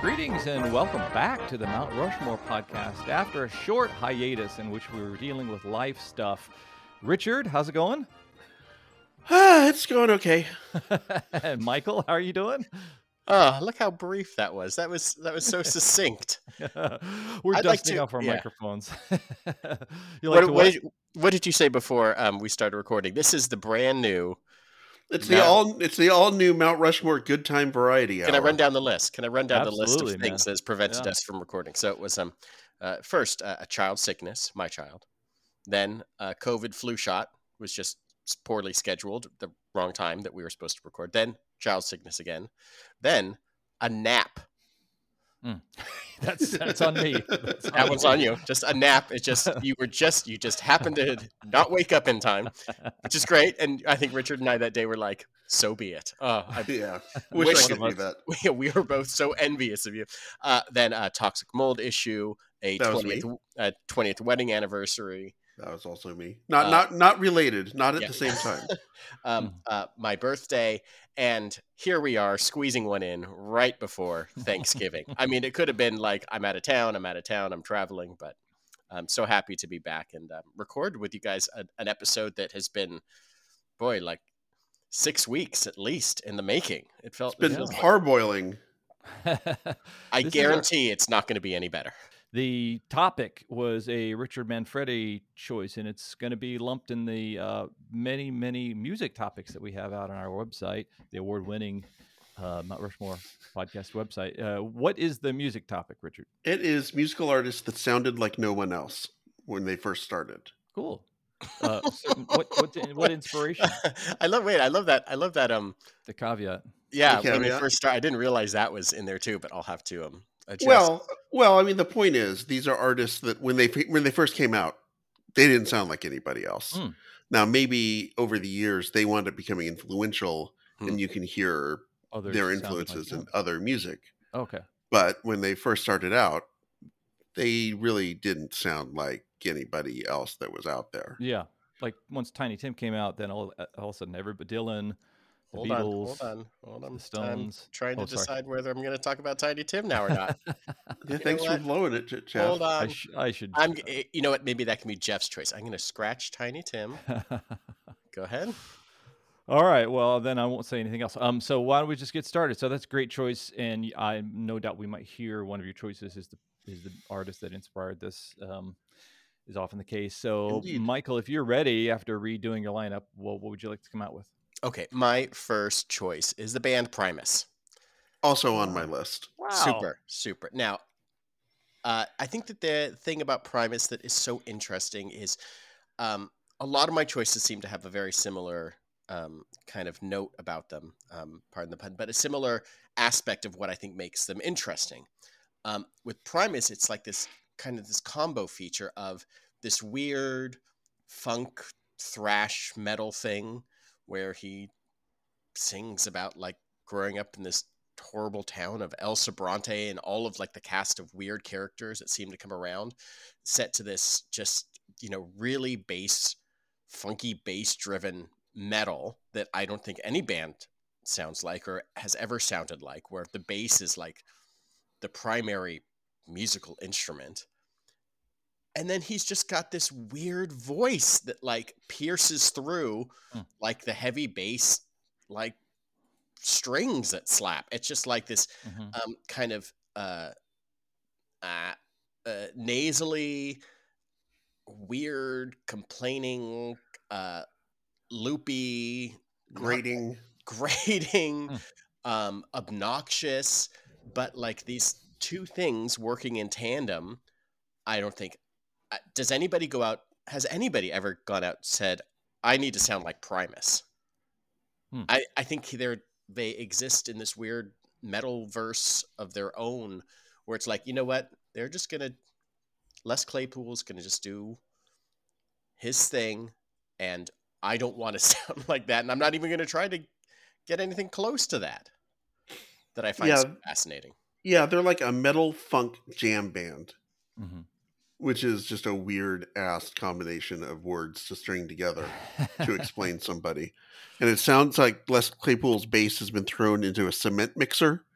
Greetings and welcome back to the Mount Rushmore podcast. After a short hiatus in which we were dealing with life stuff, Richard, how's it going? Ah, it's going okay. and Michael, how are you doing? Oh, look how brief that was. That was that was so succinct. we're I'd like dusting to- off our yeah. microphones. you like what, to what, what? did, you- what did you say before um, we started recording? This is the brand new. It's the No. all it's the all new Mount Rushmore Good Time Variety Can I run down the list? Can I run down the list of things that has prevented Yeah. us from recording? So it was um, uh, first uh, a child sickness, my child. Then uh, COVID flu shot was just poorly scheduled, the wrong time that we were supposed to record. Then child sickness again. Then a nap. That's that's on me. That's That one's on you. Just a nap. It just you were just you just happened to not wake up in time, which is great. And I think Richard and I that day were like, "So be it." Oh, I, Yeah, wish, Wish I could of do that. we, we were both so envious of you. Uh, then a toxic mold issue, a That was twentieth uh, twentieth wedding anniversary, That was also me. Not Uh, not not related. Not at yeah. the same time. um, Hmm. uh, my birthday, and here we are squeezing one in right before Thanksgiving. I mean, it could have been like, "I'm out of town. I'm out of town. I'm traveling," but. I'm so happy to be back and um, record with you guys a, an episode that has been, boy, like six weeks at least in the making. It felt. It's it been feels like- parboiling. I This is our- guarantee it's not going to be any better. The topic was a Richard Manfredi choice, and it's going to be lumped in the uh, many, many music topics that we have out on our website, the award-winning uh, Mount Rushmore podcast website. Uh, what is the music topic, Richard? It is musical artists that sounded like no one else when they first started. Cool. Uh, certain- what, what what inspiration? I love. Wait, I love that. I love that. Um, The caveat. yeah. The When we first started, I didn't realize that was in there too. But I'll have to um adjust. Well, well, I mean, the point is, these are artists that when they when they first came out, they didn't sound like anybody else. Mm. Now, maybe over the years, they wound up becoming influential, Hmm. and you can hear Others their sounded like influences them. in other music. Okay. but when they first started out, they really didn't sound like anybody else that was out there. Yeah. Like once Tiny Tim came out, then all, all of a sudden everybody, Dylan, the hold Beatles, on, hold on, hold on. the Stones. I'm trying to Oh, decide whether I'm going to talk about Tiny Tim now or not. Yeah, thanks for blowing it, J- Jeff. hold I, on. sh- I should. I'm. You know what? Maybe that can be Jeff's choice. I'm going to scratch Tiny Tim. Go ahead. All right. Well, then I won't say anything else. Um. So why don't we just get started? So that's a great choice, and y- I no doubt we might hear one of your choices is the is the artist that inspired this. Um, is often the case. So Indeed. Michael, if you're ready after redoing your lineup, what what would you like to come out with? Okay, my first choice is the band Primus. Also on my list. Wow. Super, super. Now, uh, I think that the thing about Primus that is so interesting is um, a lot of my choices seem to have a very similar um, kind of note about them, um, pardon the pun, but a similar aspect of what I think makes them interesting. Um, with Primus, it's like this kind of this combo feature of this weird funk thrash metal thing where he sings about like growing up in this horrible town of El Sobrante and all of like the cast of weird characters that seem to come around set to this just you know really bass funky bass driven metal that I don't think any band sounds like or has ever sounded like where the bass is like the primary musical instrument and then he's just got this weird voice that like pierces through Hmm. like the heavy bass like strings that slap it's just like this Mhm. um kind of uh, uh, uh nasally weird complaining uh loopy not Grading. grating, Hmm. um, obnoxious, but like these two things working in tandem, I don't think. Uh, Does anybody go out? Has anybody ever gone out and said, "I need to sound like Primus"? Hmm. I I think they're they exist in this weird metal verse of their own, where it's like, you know what? They're just gonna. Les Claypool's gonna just do his thing, and I don't want to sound like that, and I'm not even going to try to get anything close to that. That I find so fascinating. Yeah, they're like a metal funk jam band, Mhm. Which is just a weird ass combination of words to string together to explain somebody. And it sounds like Les Claypool's bass has been thrown into a cement mixer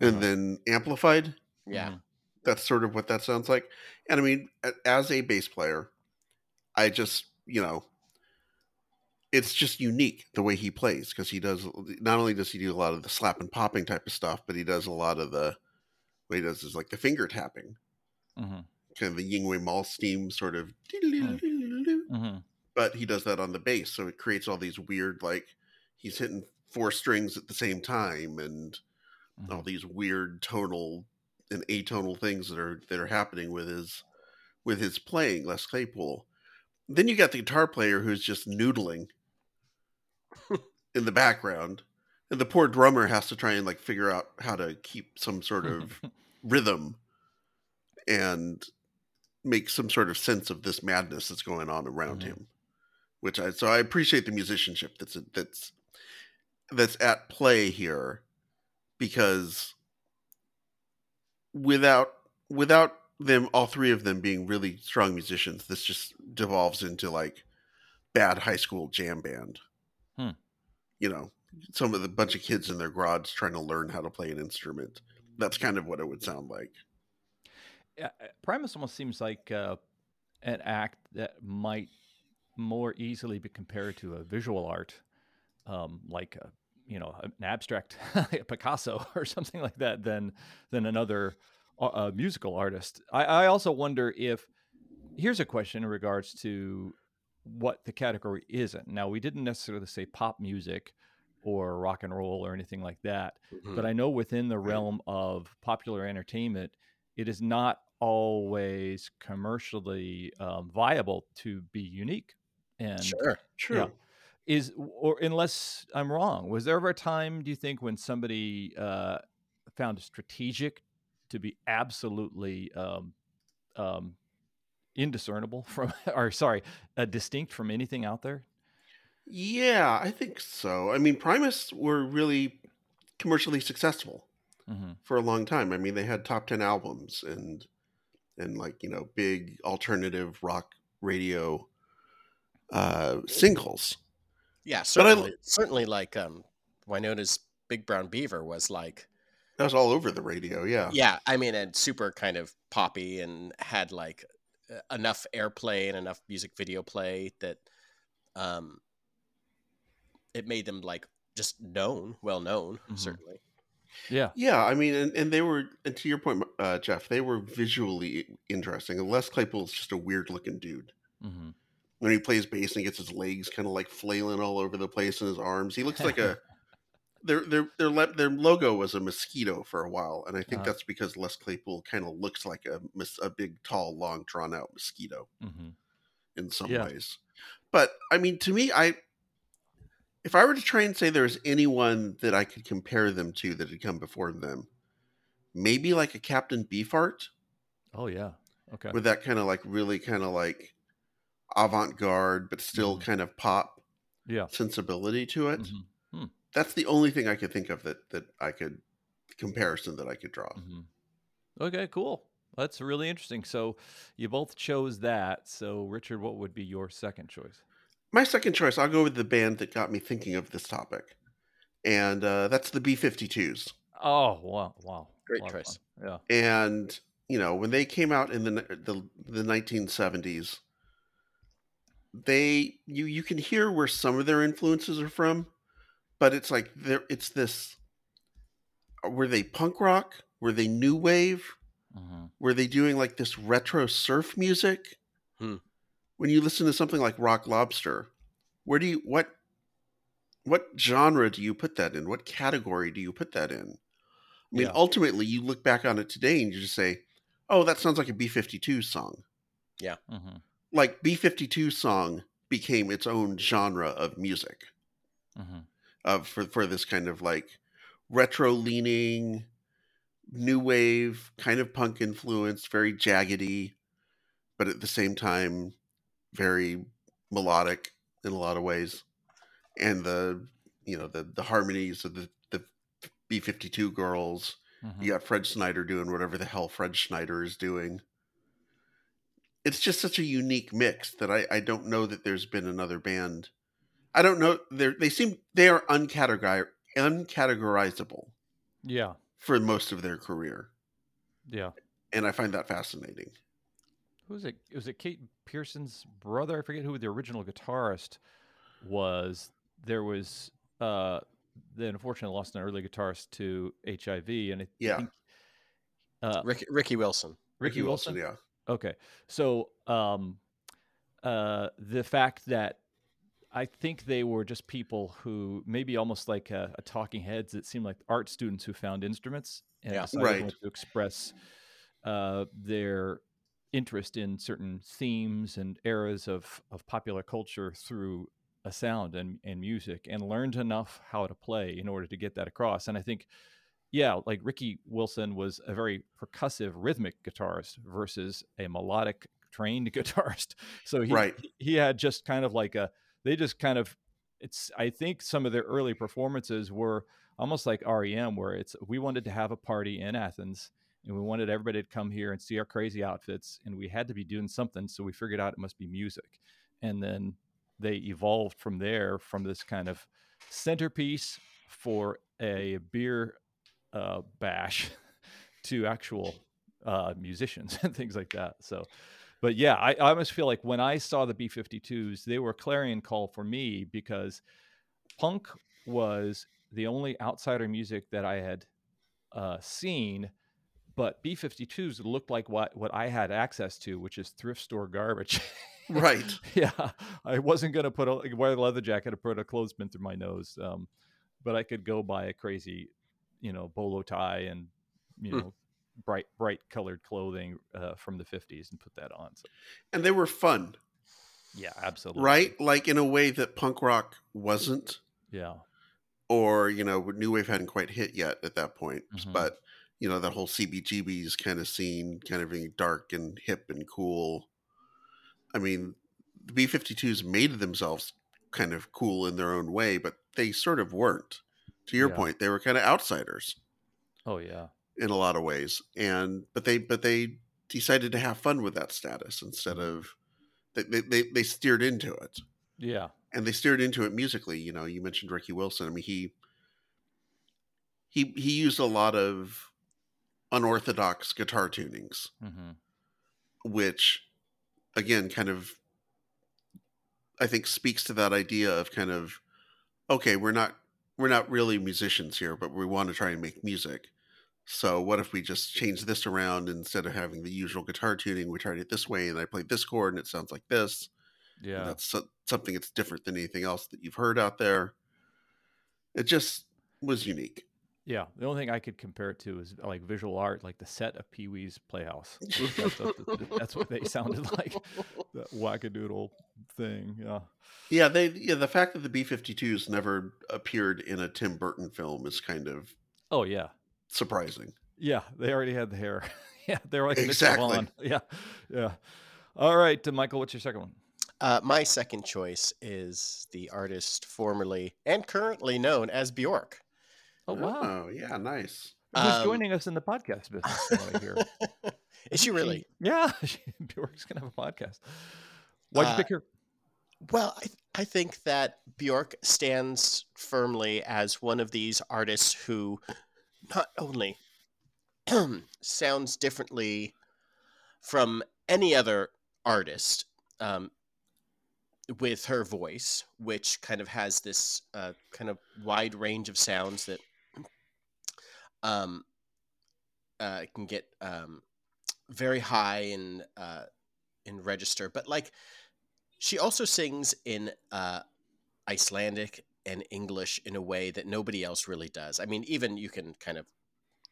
and Uh-huh. then amplified. Yeah. Mhm. That's sort of what that sounds like. And I mean, as a bass player, I just, you know, it's just unique the way he plays because he does not only does he do a lot of the slap and popping type of stuff, but he does a lot of the what he does is like the finger tapping, Mhm. Kind of the Yngwie Malmsteen sort of. Mhm. But he does that on the bass, so it creates all these weird like he's hitting four strings at the same time and all Mhm. these weird tonal and atonal things that are that are happening with his with his playing Les Claypool. Then you got the guitar player who's just noodling in the background, and the poor drummer has to try and like figure out how to keep some sort of rhythm and make some sort of sense of this madness that's going on around Mhm. him. Which I so I appreciate the musicianship that's that's that's at play here because without without them all three of them being really strong musicians this just devolves into like bad high school jam band Hmm. you know some of the bunch of kids in their garage trying to learn how to play an instrument that's kind of what it would sound like Primus almost seems like uh, an act that might more easily be compared to a visual art, um, like a, you know an abstract Picasso or something like that, than than another uh, uh, musical artist. I, I also wonder if here's a question in regards to what the category isn't. Now we didn't necessarily say pop music or rock and roll or anything like that, Mhm. but I know within the realm of popular entertainment, it is not always commercially um, viable to be unique. And sure. true is, or unless I'm wrong, was there ever a time, do you think, when somebody uh, found strategic to be absolutely um, um, indiscernible from, or sorry, uh, distinct from anything out there? yeah i think so i mean primus were really commercially successful hmm for a long time. I mean, they had top ten albums and and like you know big alternative rock radio uh, singles. Yeah, But I- certainly. certainly, like um, Wynona's Big Brown Beaver was like, That was all over the radio. Yeah, yeah, I mean, and super kind of poppy and had like enough airplay and enough music video play that um, it made them like just known, well known, Mhm. certainly. Yeah. yeah. I mean, and, and they were, and to your point, uh, Jeff, they were visually interesting. And Les Claypool is just a weird looking dude. hmm When he plays bass and he gets his legs kind of like flailing all over the place and his arms, he looks like a. Their their their their logo was a mosquito for a while, and I think Uh-huh. that's because Les Claypool kind of looks like a a big, tall, long, drawn out mosquito hmm in some Yeah. ways. But I mean, to me, I if I were to try and say there was anyone that I could compare them to that had come before them, maybe like a Captain Beefheart Oh, yeah. Okay. with that kind of like really kind of like avant garde, but still Mhm. kind of pop yeah. sensibility to it. Mhm. That's the only thing I could think of that that I could comparison that I could draw. hmm Okay, cool. That's really interesting. So you both chose that. So Richard, what would be your second choice? My second choice, I'll go with the band that got me thinking of this topic, and uh, that's the B 52s. Oh, wow, wow. Great choice. fun. and you know when they came out in the the, the 1970s they you you can hear where some of their influences are from but it's like there it's this were they punk rock were they new wave Yeah. hmm were they doing like this retro surf music Hmm. When you listen to something like rock lobster where do you what what genre do you put that in what category do you put that in i mean Yeah. ultimately you look back on it today and you just say oh that sounds like a b-52 song Yeah, mm-hmm. like b-52 song became its own genre of music mm-hmm. of for, for this kind of like retro leaning new wave kind of punk influenced very jaggedy but at the same time very melodic in a lot of ways and the you know the the harmonies of the the b52 girls hmm you got fred Schneider doing whatever the hell fred schneider is doing it's just such a unique mix that i i don't know that there's been another band i don't know they they seem they are uncategori- uncategorizable Yeah. for most of their career, Yeah. and I find that fascinating. Who was it? Was it Kate Pierson's brother? I forget who the original guitarist was. There was uh they unfortunately lost an early guitarist to HIV, and I Yeah. think uh, Ricky, Ricky Wilson. Ricky, Wilson. yeah. Okay, so um, uh, the fact that I think they were just people who maybe almost like a, a talking heads. It seemed like art students who found instruments and Yeah. decided Right. to express uh, their interest in certain themes and eras of of popular culture through a sound and, and music, and learned enough how to play in order to get that across. And I think yeah, like Ricky Wilson was a very percussive, rhythmic guitarist versus a melodic, trained guitarist. So he Right. he had just kind of like a they just kind of it's I think some of their early performances were almost like REM where it's we wanted to have a party in Athens and we wanted everybody to come here and see our crazy outfits and we had to be doing something so we figured out it must be music. And then they evolved from there from this kind of centerpiece for a beer uh, bash to actual uh, musicians and things like that. So, but yeah, I, I almost feel like when I saw the B 52s, they were a clarion call for me because punk was the only outsider music that I had uh, seen. But B 52s looked like what, what I had access to, which is thrift store garbage. Right. yeah, I wasn't gonna put a wear a leather jacket and put a clothespin through my nose, um, but I could go buy a crazy, you know, bolo tie and you Hmm. know, bright bright colored clothing uh, from the '50s and put that on. So, And they were fun, yeah, absolutely. right? Like in a way that punk rock wasn't, Yeah. or you know, new wave hadn't quite hit yet at that point. Mhm. But you know, that whole CBGB's kind of scene, kind of being dark and hip and cool. I mean, the B 52s made themselves kind of cool in their own way, but they sort of weren't. To your Yeah. point, they were kind of outsiders Oh yeah. in a lot of ways, and but they but they decided to have fun with that status instead mm-hmm. of they they, they, they steered into it Yeah. and they steered into it musically. You know, you mentioned Ricky Wilson. I mean, he he he used a lot of unorthodox guitar tunings, hmm which again kind of I think speaks to that idea of kind of okay, we're not we're not really musicians here, but we want to try and make music. So what if we just change this around instead of having the usual guitar tuning? We tried it this way, and I played this chord, and it sounds like this. and Yeah. that's so- something that's different than anything else that you've heard out there. It just was unique. Yeah. The only thing I could compare it to is like visual art, like the set of Pee Wee's Playhouse. That's what, that's what they sounded like. That wackadoodle thing. Yeah. Yeah, they yeah the fact that the B 52s never appeared in a Tim Burton film is kind of Oh yeah. surprising. Yeah, they already had the hair. yeah, they were like Mitch Exactly. Vaughn. Yeah, yeah. All right, uh, Michael, what's your second one? Uh, my second choice is the artist formerly and currently known as Bjork. Oh wow, Oh, yeah, nice. who's Um, joining us in the podcast business? from what I hear. Is she really? Yeah, she, Bjork's gonna have a podcast. Why'd you Uh, pick her? Well, I, I think that Bjork stands firmly as one of these artists who not only sounds differently from any other artist um, with her voice, which kind of has this uh, kind of wide range of sounds that um, uh, can get um, very high in uh, in register, but like she also sings in uh, Icelandic and English in a way that nobody else really does. I mean, even you can kind of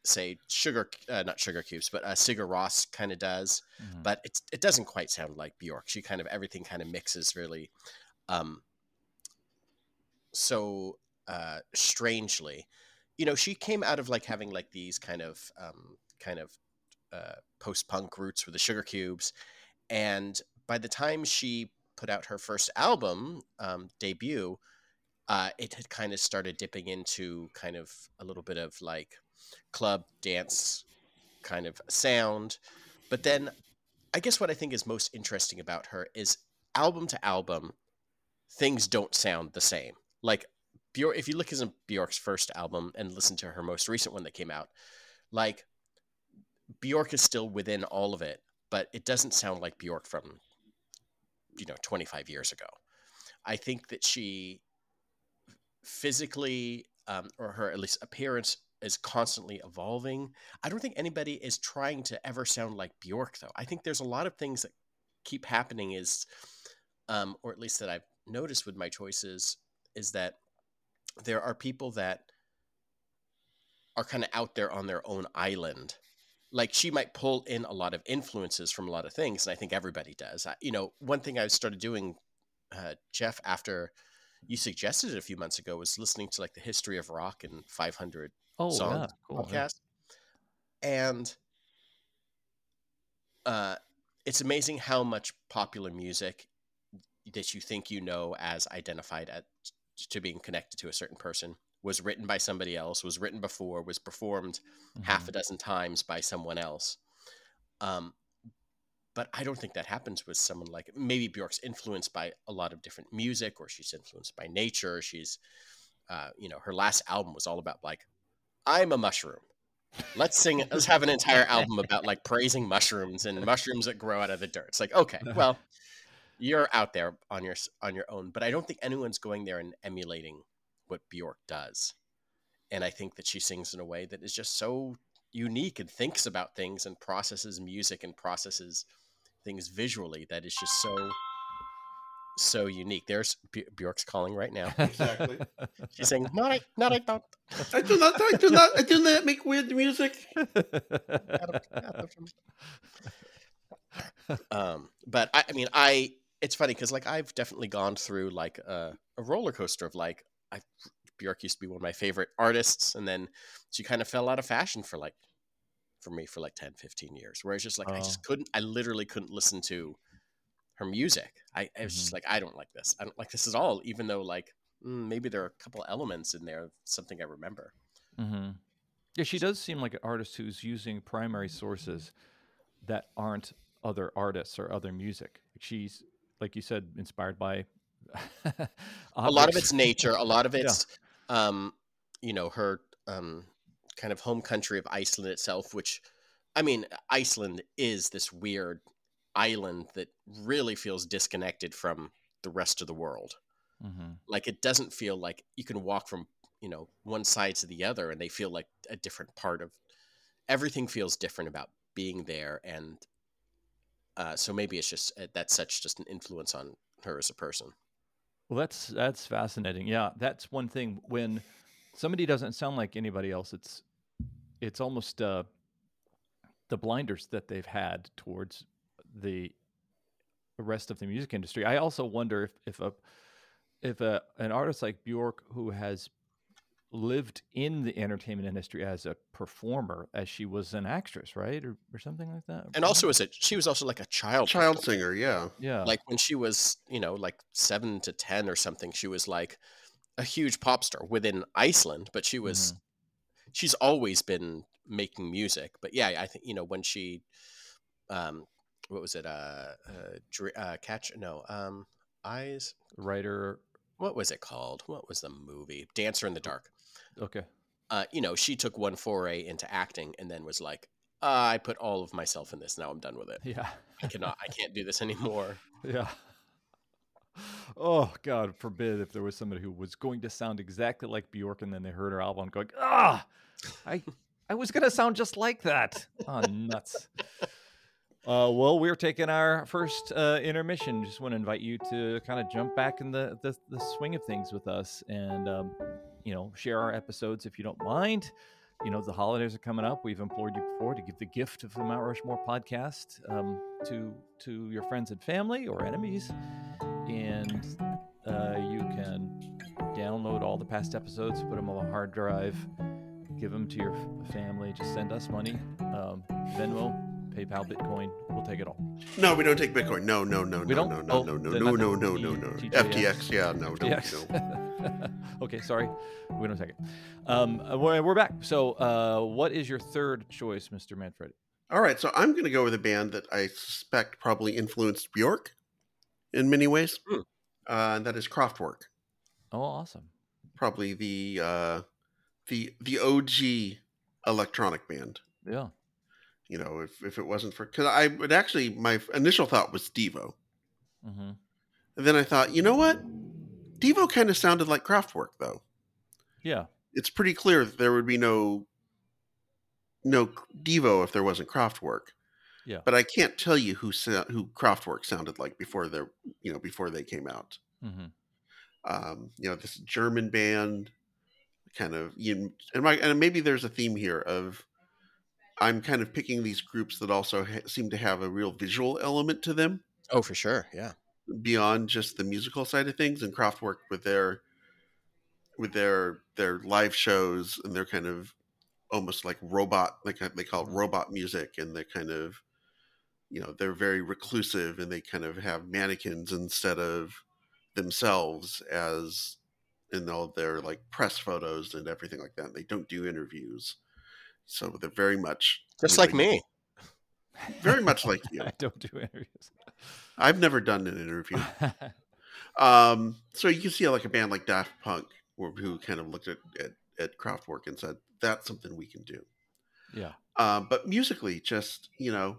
say sugar, uh, not sugar cubes, but uh, Sigur Rós kind of does, Mhm. but it's, it doesn't quite sound like Bjork. She kind of everything kind of mixes really, um, so uh, strangely. You know, she came out of like having like these kind of um, kind of uh, post punk roots with the Sugar Cubes, and by the time she put out her first album um, debut, uh, it had kind of started dipping into kind of a little bit of like club dance kind of sound. But then I guess what I think is most interesting about her is album to album, things don't sound the same. Like Bjork, if you look at Bjork's first album and listen to her most recent one that came out, like Bjork is still within all of it, but it doesn't sound like Bjork from you know 25 years ago. I think that she physically um, or her at least appearance is constantly evolving. I don't think anybody is trying to ever sound like Bjork though. I think there's a lot of things that keep happening is um, or at least that I've noticed with my choices is that there are people that are kind of out there on their own island like she might pull in a lot of influences from a lot of things and i think everybody does I, you know one thing i started doing uh, jeff after you suggested it a few months ago was listening to like the history of rock and 500 Oh, songs yeah, cool. yeah. podcast and uh, it's amazing how much popular music that you think you know as identified at to being connected to a certain person was written by somebody else was written before was performed half Mhm. a dozen times by someone else. Um, but i don't think that happens with someone like maybe bjork's influenced by a lot of different music or she's influenced by nature she's uh, you know her last album was all about like i'm a mushroom. Let's sing let's have an entire album about like praising mushrooms and mushrooms that grow out of the dirt. It's like okay well you're out there on your on your own but i don't think anyone's going there and emulating what bjork does and i think that she sings in a way that is just so unique and thinks about things and processes music and processes things visually that is just so so unique there's B- bjork's calling right now Exactly. she's saying no I, no I don't I do not. I do not. I do not make weird music. um but I, I mean i funny because like i've definitely gone through like a, a roller coaster of like i bjork used to be one of my favorite artists and then she kind of fell out of fashion for like for me for like 10 15 years where it's just like i just couldn't i literally couldn't listen to her music. I, I was just like i don't like this. I don't like this at all even though like mm, maybe there are a couple elements in there something i remember. Hmm Yeah, she does seem like an artist who's using primary sources that aren't other artists or other music. She's, like you said, inspired by a lot of it's nature a lot of it's um you know her um kind of home country of iceland itself which i mean iceland is this weird island that really feels disconnected from the rest of the world. Mhm. like it doesn't feel like you can walk from you know one side to the other and they feel like a different part of everything feels different about being there and uh, so maybe it's just uh, that's such just an influence on her as a person Well, that's that's fascinating. Yeah, that's one thing. When somebody doesn't sound like anybody else, it's it's almost uh, the blinders that they've had towards the rest of the music industry. I also wonder if if a if a an artist like Bjork who has lived in the entertainment industry as a performer as she was an actress, right? Or, or something like that. and also as a she was also like a child Child performer. singer, yeah. yeah. like when she was you know like seven to ten or something she was like a huge pop star within iceland but she was she's always been making music but yeah i think you know when she um what was it uh uh, uh catch no um eyes writer. what was it called what was the movie dancer in the dark Okay. uh you know she took one foray into acting and then was like uh, i put all of myself in this now i'm done with it Yeah. i cannot i can't do this anymore Yeah. Oh God forbid if there was somebody who was going to sound exactly like Bjork and then they heard her album going, ah, I I was gonna sound just like that. Oh nuts. Uh, well, we're taking our first uh, intermission. Just want to invite you to kind of jump back in the, the the swing of things with us, and um, you know, share our episodes if you don't mind. You know, the holidays are coming up. We've implored you before to give the gift of the Mount Rushmore podcast um, to to your friends and family or enemies, and uh, you can download all the past episodes, put them on a hard drive, give them to your family. Just send us money, um, Venmo, PayPal, Bitcoin. We'll take it all. No, we don't take Bitcoin. No, no, no, We no, don't? no, Oh, no, no, no, no, no, no, no. T- FTX, yeah, no, don't, Yes. okay, sorry. Wait a second. Um, we're, we're back. So, uh, what is your third choice, Mr. Manfredi? All right, so I'm going to go with a band that I suspect probably influenced Bjork in many ways. Hmm. Uh, and that is Kraftwerk. Oh, awesome. probably the uh, the the OG electronic band. Yeah. You know, if if it wasn't for because I would actually my initial thought was Devo, hmm and then I thought, you know what, Devo kind of sounded like Kraftwerk though. Yeah. It's pretty clear that there would be no no Devo if there wasn't Kraftwerk. Yeah. But I can't tell you who who Kraftwerk sounded like before they you know before they came out. hmm um, you know, this German band kind of you and my and maybe there's a theme here of I'm kind of picking these groups that also ha- seem to have a real visual element to them Oh, for sure. Yeah. Beyond just the musical side of things and Kraftwerk with their with their their live shows and their kind of almost like robot like they call it robot music and they kind of you know they're very reclusive and they kind of have mannequins instead of themselves as in all their like press photos and everything like that they don't do interviews so they're very much Just you know, like me. very much like you I don't do interviews. I've never done an interview Um, so you can see like a band like Daft Punk, who who kind of looked at at, at Kraftwerk and said, "That's something we can do." yeah. Um, but musically, just you know,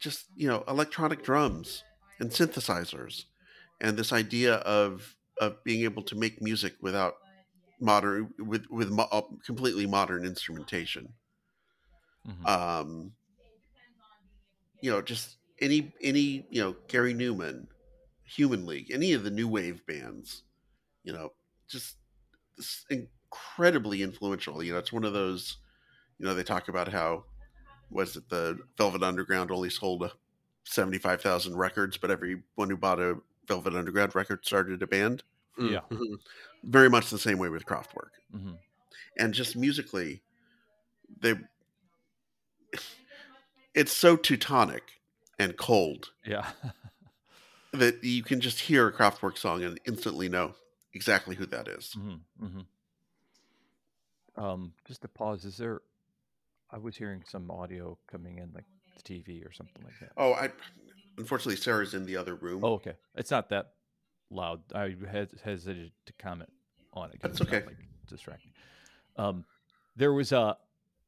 just you know, electronic drums and synthesizers, and this idea of of being able to make music without modern with with mo- uh, completely modern instrumentation. Mhm. Um, you know, just any any you know Gary Numan, Human League, any of the new wave bands, you know, just it's incredibly influential. You know, it's one of those. You know, they talk about how was it the Velvet Underground only sold seventy five thousand records, but everyone who bought a Velvet Underground record started a band. Yeah. Mhm. Very much the same way with Kraftwerk, hmm and just musically, they. It's so Teutonic and cold Yeah. that you can just hear a Kraftwerk song and instantly know exactly who that is. hmm hmm Um, just to pause, is there? I was hearing some audio coming in, like the TV or something like that. Oh, I unfortunately Sarah's in the other room. Oh, okay. It's not that loud. I hes- hesitated to comment on it. That's it's not, okay. like distracting. Um, there was a.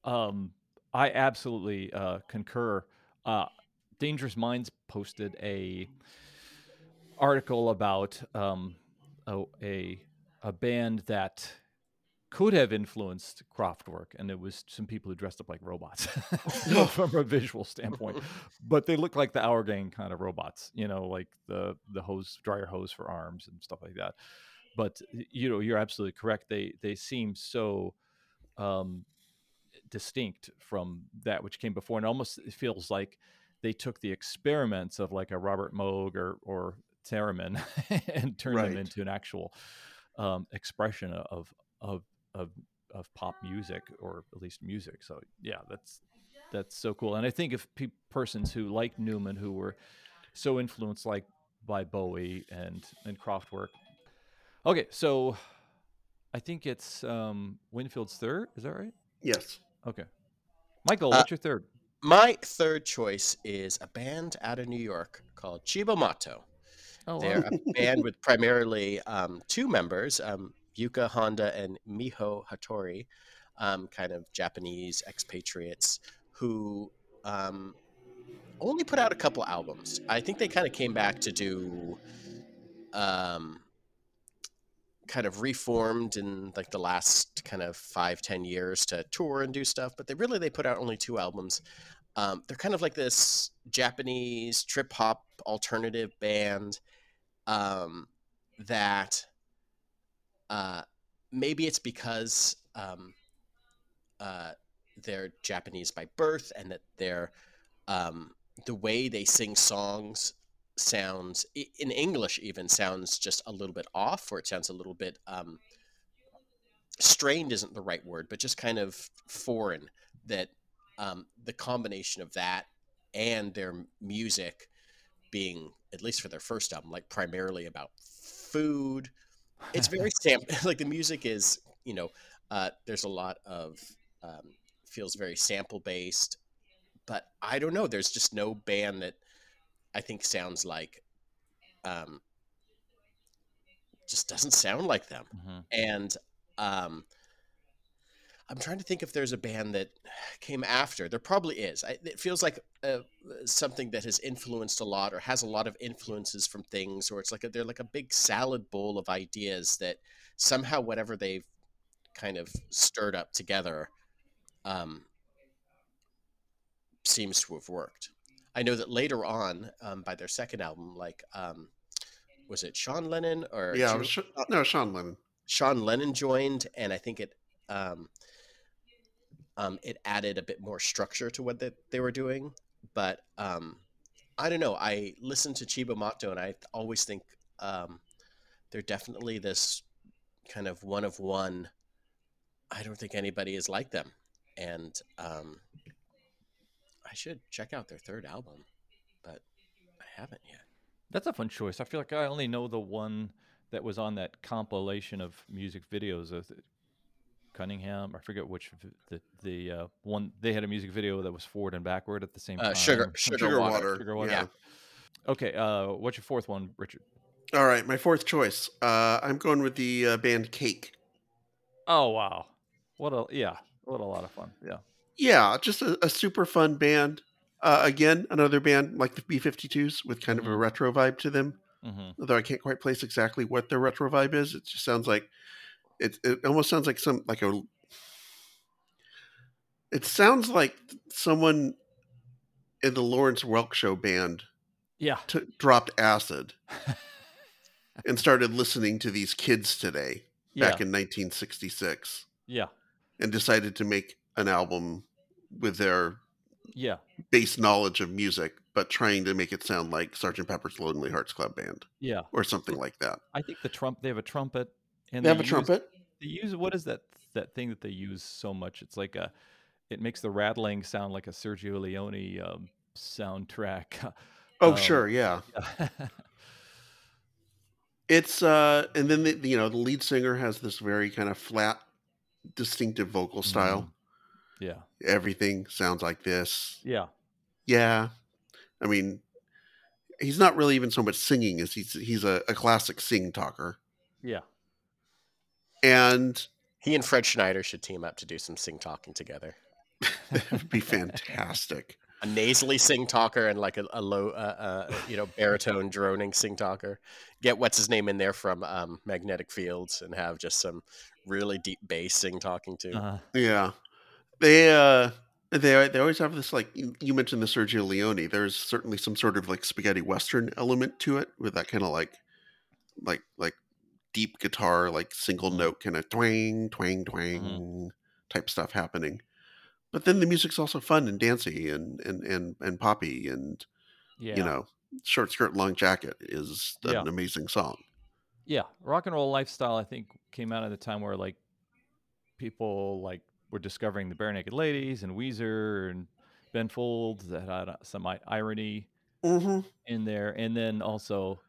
Um, I absolutely uh, concur. Uh, Dangerous Minds posted a article about um, a, a a band that could have influenced Kraftwerk, and it was some people who dressed up like robots from a visual standpoint. But they look like the Our Gang kind of robots, you know, like the the hose dryer hose for arms and stuff like that. But you know, you're absolutely correct. They they seem so um, distinct from that which came before, and almost it feels like they took the experiments of like a Robert Moog or or Theremin and turned them into an actual um, expression of of of of pop music or at least music. So yeah, that's that's so cool. And I think if pe- persons who like Numan who were so influenced like by Bowie and and Kraftwerk. Okay, so I think it's um Winfield's third. Is that right? Yes. Okay, Michael, Uh, what's your third? My third choice is a band out of New York called Cibo Matto. Oh, They're a band with primarily um, two members, um, Yuka Honda and Miho Hattori, um, kind of Japanese expatriates who um, only put out a couple albums. I think they kind of came back to do um, kind of reformed in like the last kind of five ten years to tour and do stuff but they really they put out only two albums. Um, they're kind of like this japanese trip hop alternative band um, that uh, maybe it's because um, uh, they're japanese by birth and that they're um, the way they sing songs sounds in English even sounds just a little bit off, or it sounds a little bit um, strained isn't the right word, but just kind of foreign. That um, the combination of that and their music being, at least for their first album, like primarily about food. It's very sam like the music is, you know, uh, there's a lot of um, feels very sample based, but I don't know. There's just no band that I think sounds like um, just doesn't sound like them. Mhm. And um, I'm trying to think if there's a band that came after. There probably is. I, it feels like uh, something that has influenced a lot, or has a lot of influences from things, or it's like a, they're like a big salad bowl of ideas that somehow whatever they've kind of stirred up together um, seems to have worked. I know that later on, um, by their second album, like um, was it Sean Lennon or Yeah, Jim- Sh- no Sean Lennon. Sean Lennon joined, and I think it um, um, it added a bit more structure to what they, they were doing. But um, I don't know. I listen to Cibo Matto, and I always think um, they're definitely this kind of one of one. I don't think anybody is like them, and um, I should check out their third album, but I haven't yet. That's a fun choice. I feel like I only know the one that was on that compilation of music videos of Cunningham. I forget which the the uh, one they had a music video that was forward and backward at the same Uh, time. sugar, sugar, Sugar water. water. Sugar water. Yeah. Okay, uh, what's your fourth one, Richard? All right, my fourth choice. Uh, I'm going with the uh, band Cake. Oh wow, what a yeah, what a lot of fun. Yeah, Yeah, just a, a super fun band. Uh, again, another band like the B52s with kind of a Mhm. retro vibe to them. hmm Although I can't quite place exactly what their retro vibe is. It just sounds like it. It almost sounds like some like a. It sounds like someone in the Lawrence Welk Show band yeah, t- dropped acid and started listening to these kids today yeah, back in 1966 yeah, and decided to make an album with their yeah. base knowledge of music, but trying to make it sound like sergeant Pepper's Lonely Hearts Club Band Yeah, or something like that. I think the trump. They have a trumpet. And They have a use- trumpet. They use what is that that thing that they use so much? It's like a. It makes the rattling sound like a Sergio Leone um, soundtrack. Oh, Um, sure, yeah. Yeah. It's uh, and then the, you know the lead singer has this very kind of flat, distinctive vocal style. Yeah, Everything sounds like this. yeah, Yeah, I mean, he's not really even so much singing as he's he's a, a classic sing talker, yeah. and He and Fred Schneider should team up to do some sing talking together. that would be fantastic. A nasally sing talker and like a, a low, uh, uh, you know, baritone droning sing talker. Get what's his name in there from um, Magnetic Fields and have just some really deep bass sing talking to. Uh, Yeah, they uh, they they always have this like you you mentioned the Sergio Leone. There's certainly some sort of like spaghetti western element to it, with that kind of like like like deep guitar, like single Mhm. note kind of twang twang twang type stuff happening. But then the music's also fun and dancey and and and and poppy and yeah, you know short skirt long jacket is an Yeah. amazing song. yeah. Rock and roll lifestyle, I think, came out at a time where like people like were discovering the Barenaked Ladies and Weezer and Ben Folds that had uh, some irony Mm-hmm. in there, and then also,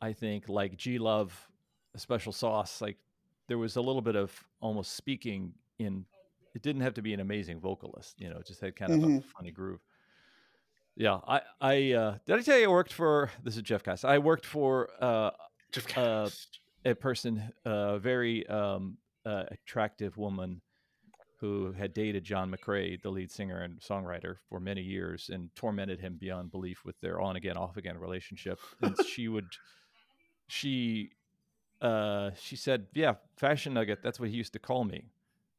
I think like G Love, Special Sauce, like there was a little bit of almost speaking in. It didn't have to be an amazing vocalist, you know. It just had kind of a Mhm. funny groove. Yeah, I, I uh, did I tell you I worked for this is Jeff Cass. I worked for uh, Jeff Uh, a person, a very um, uh, attractive woman who had dated John McCrea, the lead singer and songwriter, for many years and tormented him beyond belief with their on again, off again relationship. And she would, she, uh, she said, "Yeah, fashion nugget. That's what he used to call me."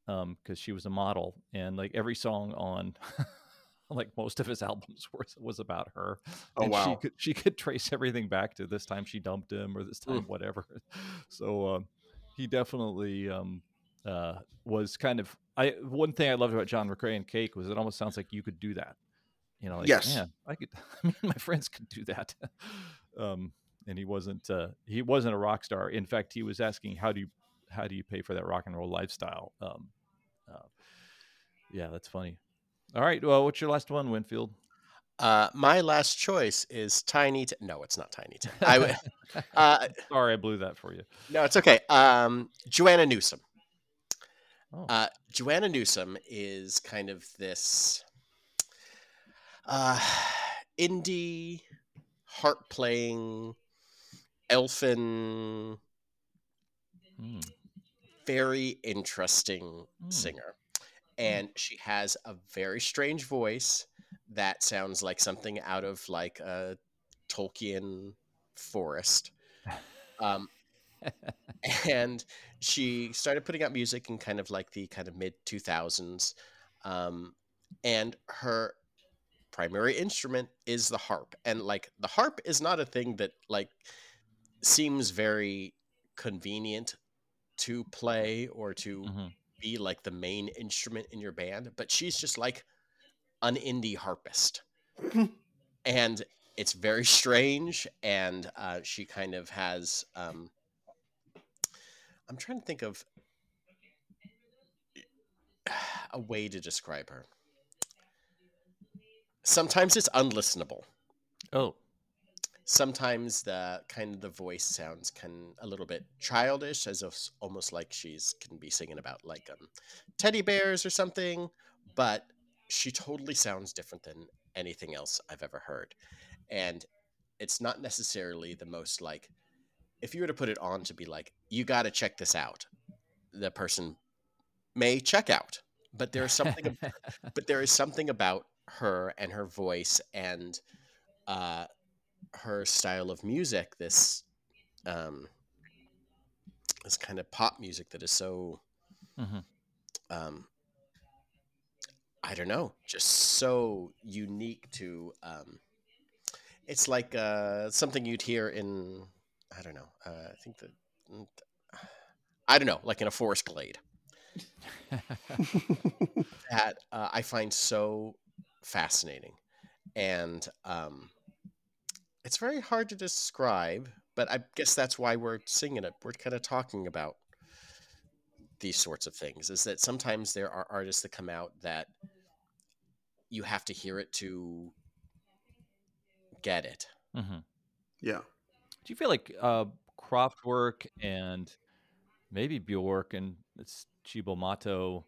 because she was a model, and like every song on, like most of his albums was was about her. Oh, and she wow. could she could trace everything back to this time she dumped him or this time whatever. So um, he definitely um, uh, was kind of. I one thing I loved about John McCrea and Cake was it almost sounds like you could do that. You know, like, Yes. man, I could. I mean, my friends could do that. um, and he wasn't. Uh, he wasn't a rock star. In fact, he was asking, "How do you, how do you pay for that rock and roll lifestyle?" Um, uh, yeah, that's funny. All right. Well, what's your last one, Winfield? Uh, my last choice is Tiny. T- no, it's not Tiny. Tim. I uh, Sorry, I blew that for you. no, it's okay. Um, Joanna Newsom. Oh. Uh, Joanna Newsom is kind of this uh, indie, harp playing, elfin Mm. very interesting Mm. singer. And she has a very strange voice that sounds like something out of like a Tolkien forest. Um, and she started putting out music in kind of like the kind of mid 2000s. Um, and her primary instrument is the harp. And like the harp is not a thing that like seems very convenient to play or to Mhm. be like the main instrument in your band, but she's just like an indie harpist. and it's very strange. And uh, she kind of has, um, I'm trying to think of a way to describe her. Sometimes it's unlistenable. Oh, Sometimes the kind of the voice sounds can a little bit childish, as if almost like she's can be singing about like um, teddy bears or something. But she totally sounds different than anything else I've ever heard, and it's not necessarily the most like. If you were to put it on to be like, you got to check this out, the person may check out. But there's something but there is something about her and her voice and uh, her style of music. This um, this kind of pop music that is so Mhm. um, I don't know, just so unique to. Um, it's like uh, something you'd hear in I don't know. Uh, I think that mm, I don't know, like in a forest glade that uh, I find so fascinating, and um, it's very hard to describe. But I guess that's why we're singing it. We're kind of talking about these sorts of things. Is that sometimes there are artists that come out that you have to hear it to get it. Mm-hmm. yeah. Do you feel like uh, Kraftwerk and maybe Bjork and it's Cibo Matto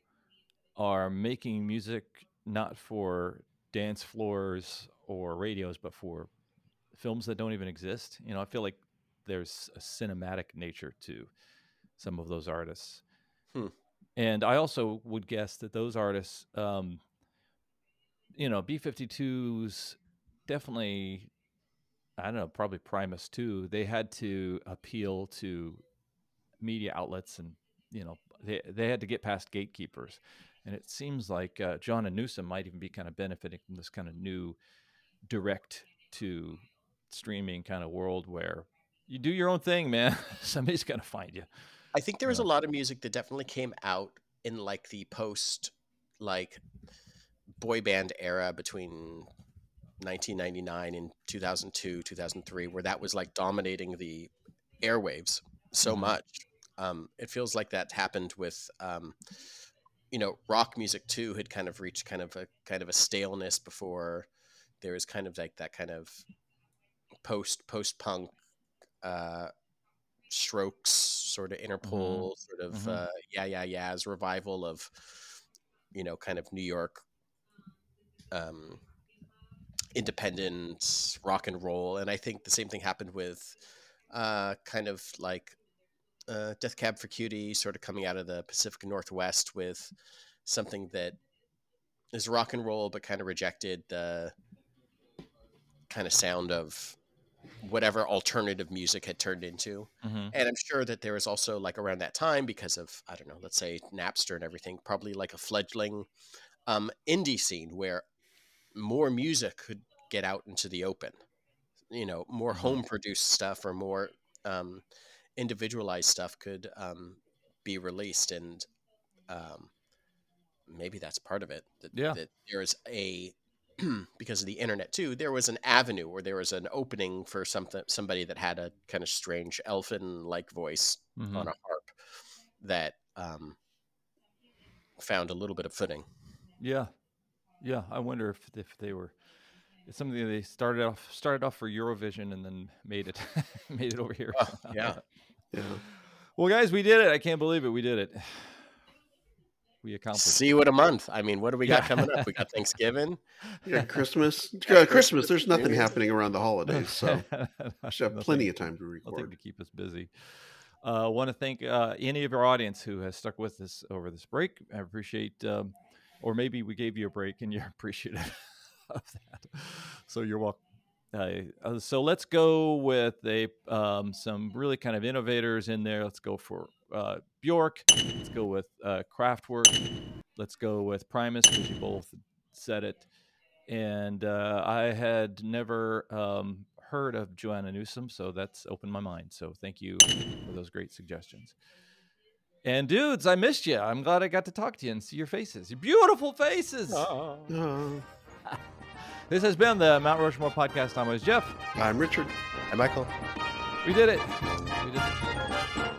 are making music not for dance floors or radios, but for films that don't even exist? You know, I feel like there's a cinematic nature to some of those artists. Hmm. And I also would guess that those artists, um, you know, B 52s definitely I don't know, probably Primus too. They had to appeal to media outlets, and you know, they they had to get past gatekeepers. And it seems like uh, Joanna Newsom might even be kind of benefiting from this kind of new direct to streaming kind of world where you do your own thing, man. Somebody's gonna find you. I think there was a lot of music that definitely came out in like the post like boy band era between 1999 and 2002 2003 where that was like dominating the airwaves so Mhm. much um, it feels like that happened with um, you know rock music too had kind of reached kind of a kind of a staleness before there was kind of like that kind of post post punk uh, strokes sort of interpol sort of Mhm. uh, yeah yeah yeahs revival of you know kind of new york um, independent rock and roll and i think the same thing happened with uh, kind of like uh, death cab for cutie sort of coming out of the pacific northwest with something that is rock and roll but kind of rejected the kind of sound of whatever alternative music had turned into Mhm. and I'm sure that there was also like around that time because of I don't know, let's say Napster and everything, probably like a fledgling um, indie scene where more music could get out into the open. You know, more Mhm. home produced stuff or more um, individualized stuff could um, be released, and um, maybe that's part of it. That, Yeah. that there's a because of the internet too, there was an avenue or there was an opening for something somebody that had a kind of strange elfin like voice Mhm. on a harp that um, found a little bit of footing. Yeah, yeah. I wonder if if they were it's something they started off started off for Eurovision and then made it made it over here. Oh, yeah. Yeah. Well, guys, we did it. I can't believe it. We did it. We accomplished. See what a month. I mean, what do we got Yeah. coming up? We got Thanksgiving. Yeah, Christmas. Uh, Christmas. There's nothing happening around the holidays, so I should have Nothing- plenty of time to Nothing record. to keep us busy. I want to thank uh, any of our audience who has stuck with us over this break. I appreciate, um, or maybe we gave you a break and you're appreciative of that. So you're welcome. Uh, so let's go with a um, some really kind of innovators in there. Let's go for uh, Bjork. Let's go with uh, Kraftwerk. Let's go with Primus because you both said it. And uh, I had never um, heard of Joanna Newsom, so that's opened my mind. So thank you for those great suggestions. And dudes, I missed you. I'm glad I got to talk to you and see your faces. Your beautiful faces. Uh, This has been the Mount Rushmore podcast. I'm always Jeff. I'm Richard. I'm Michael. We did it. We did it.